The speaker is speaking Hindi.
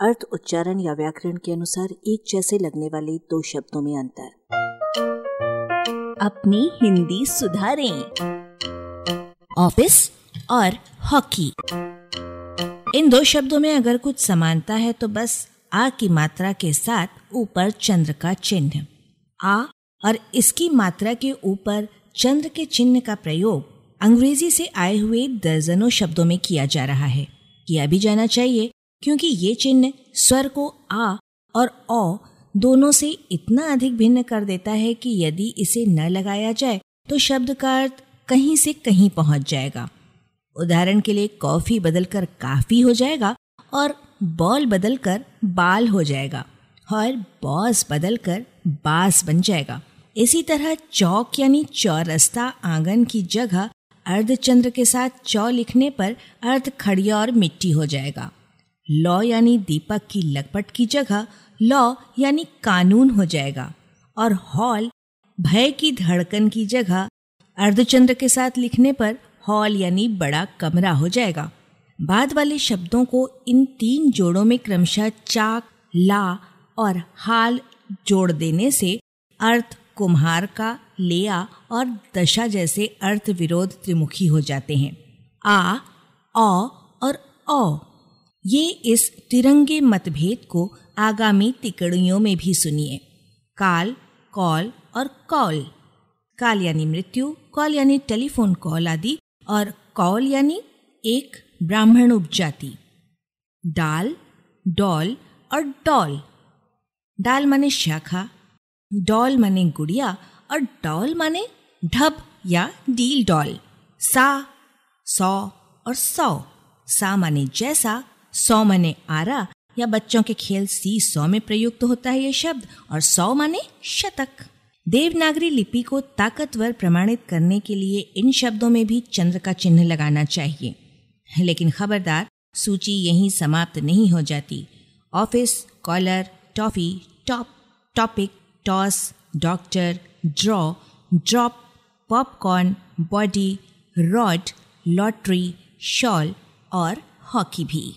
अर्थ, उच्चारण या व्याकरण के अनुसार एक जैसे लगने वाले दो शब्दों में अंतर। अपनी हिंदी सुधारें। ऑफ़िस और हॉकी। इन दो शब्दों में अगर कुछ समानता है तो बस आ की मात्रा के साथ ऊपर चंद्र का चिन्ह। आ और इसकी मात्रा के ऊपर चंद्र के चिन्ह का प्रयोग अंग्रेज़ी से आए हुए दर्जनों शब्दों में किया जा रहा है। किया भी जाना चाहिए क्योंकि ये चिन्ह स्वर को आ और ओ दोनों से इतना अधिक भिन्न कर देता है कि यदि इसे न लगाया जाए तो शब्द का अर्थ कहीं से कहीं पहुँच जाएगा। उदाहरण के लिए कॉफ़ी बदलकर काफ़ी हो जाएगा और बॉल बदलकर बाल हो जाएगा और बॉस बदलकर बास बन जाएगा। इसी तरह चौक यानी चौरस्ता आँगन की जगह अर्धचंद्र के साथ चौ लिखने पर अर्ध खड़िया और मिट्टी हो जाएगा। लॉ यानी दीपक की लगपट की जगह लॉ यानी कानून हो जाएगा और हॉल भय की धड़कन की जगह अर्धचंद्र के साथ लिखने पर हॉल यानी बड़ा कमरा हो जाएगा। बाद वाले शब्दों को इन तीन जोड़ों में क्रमशः चाक, ला और हाल जोड़ देने से अर्थ कुम्हार का लेया और दशा जैसे अर्थ विरोध त्रिमुखी हो जाते हैं। आ, औ और औ। ये इस तिरंगे मतभेद को आगामी तिकड़ियों में भी सुनिए। काल, कॉल और कॉल। काल यानी मृत्यु, कॉल यानी टेलीफोन कॉल आदि और कौल यानी एक ब्राह्मण उपजाति। डाल, डॉल और डॉल। डाल माने शाखा, डॉल माने गुड़िया और डॉल माने ढब या डील डॉल। सा, सौ और सौ। सा माने जैसा सौ माने आरा, या बच्चों के खेल सी सौ में प्रयुक्त होता है यह शब्द, और सौ माने शतक। देवनागरी लिपि को ताकतवर प्रमाणित करने के लिए इन शब्दों में भी चंद्र का चिन्ह लगाना चाहिए। लेकिन खबरदार, सूची यहीं समाप्त नहीं हो जाती। Office, collar, toffee, top, topic, toss, doctor, draw, drop, popcorn, body, rod, lottery, shawl और हॉकी भी।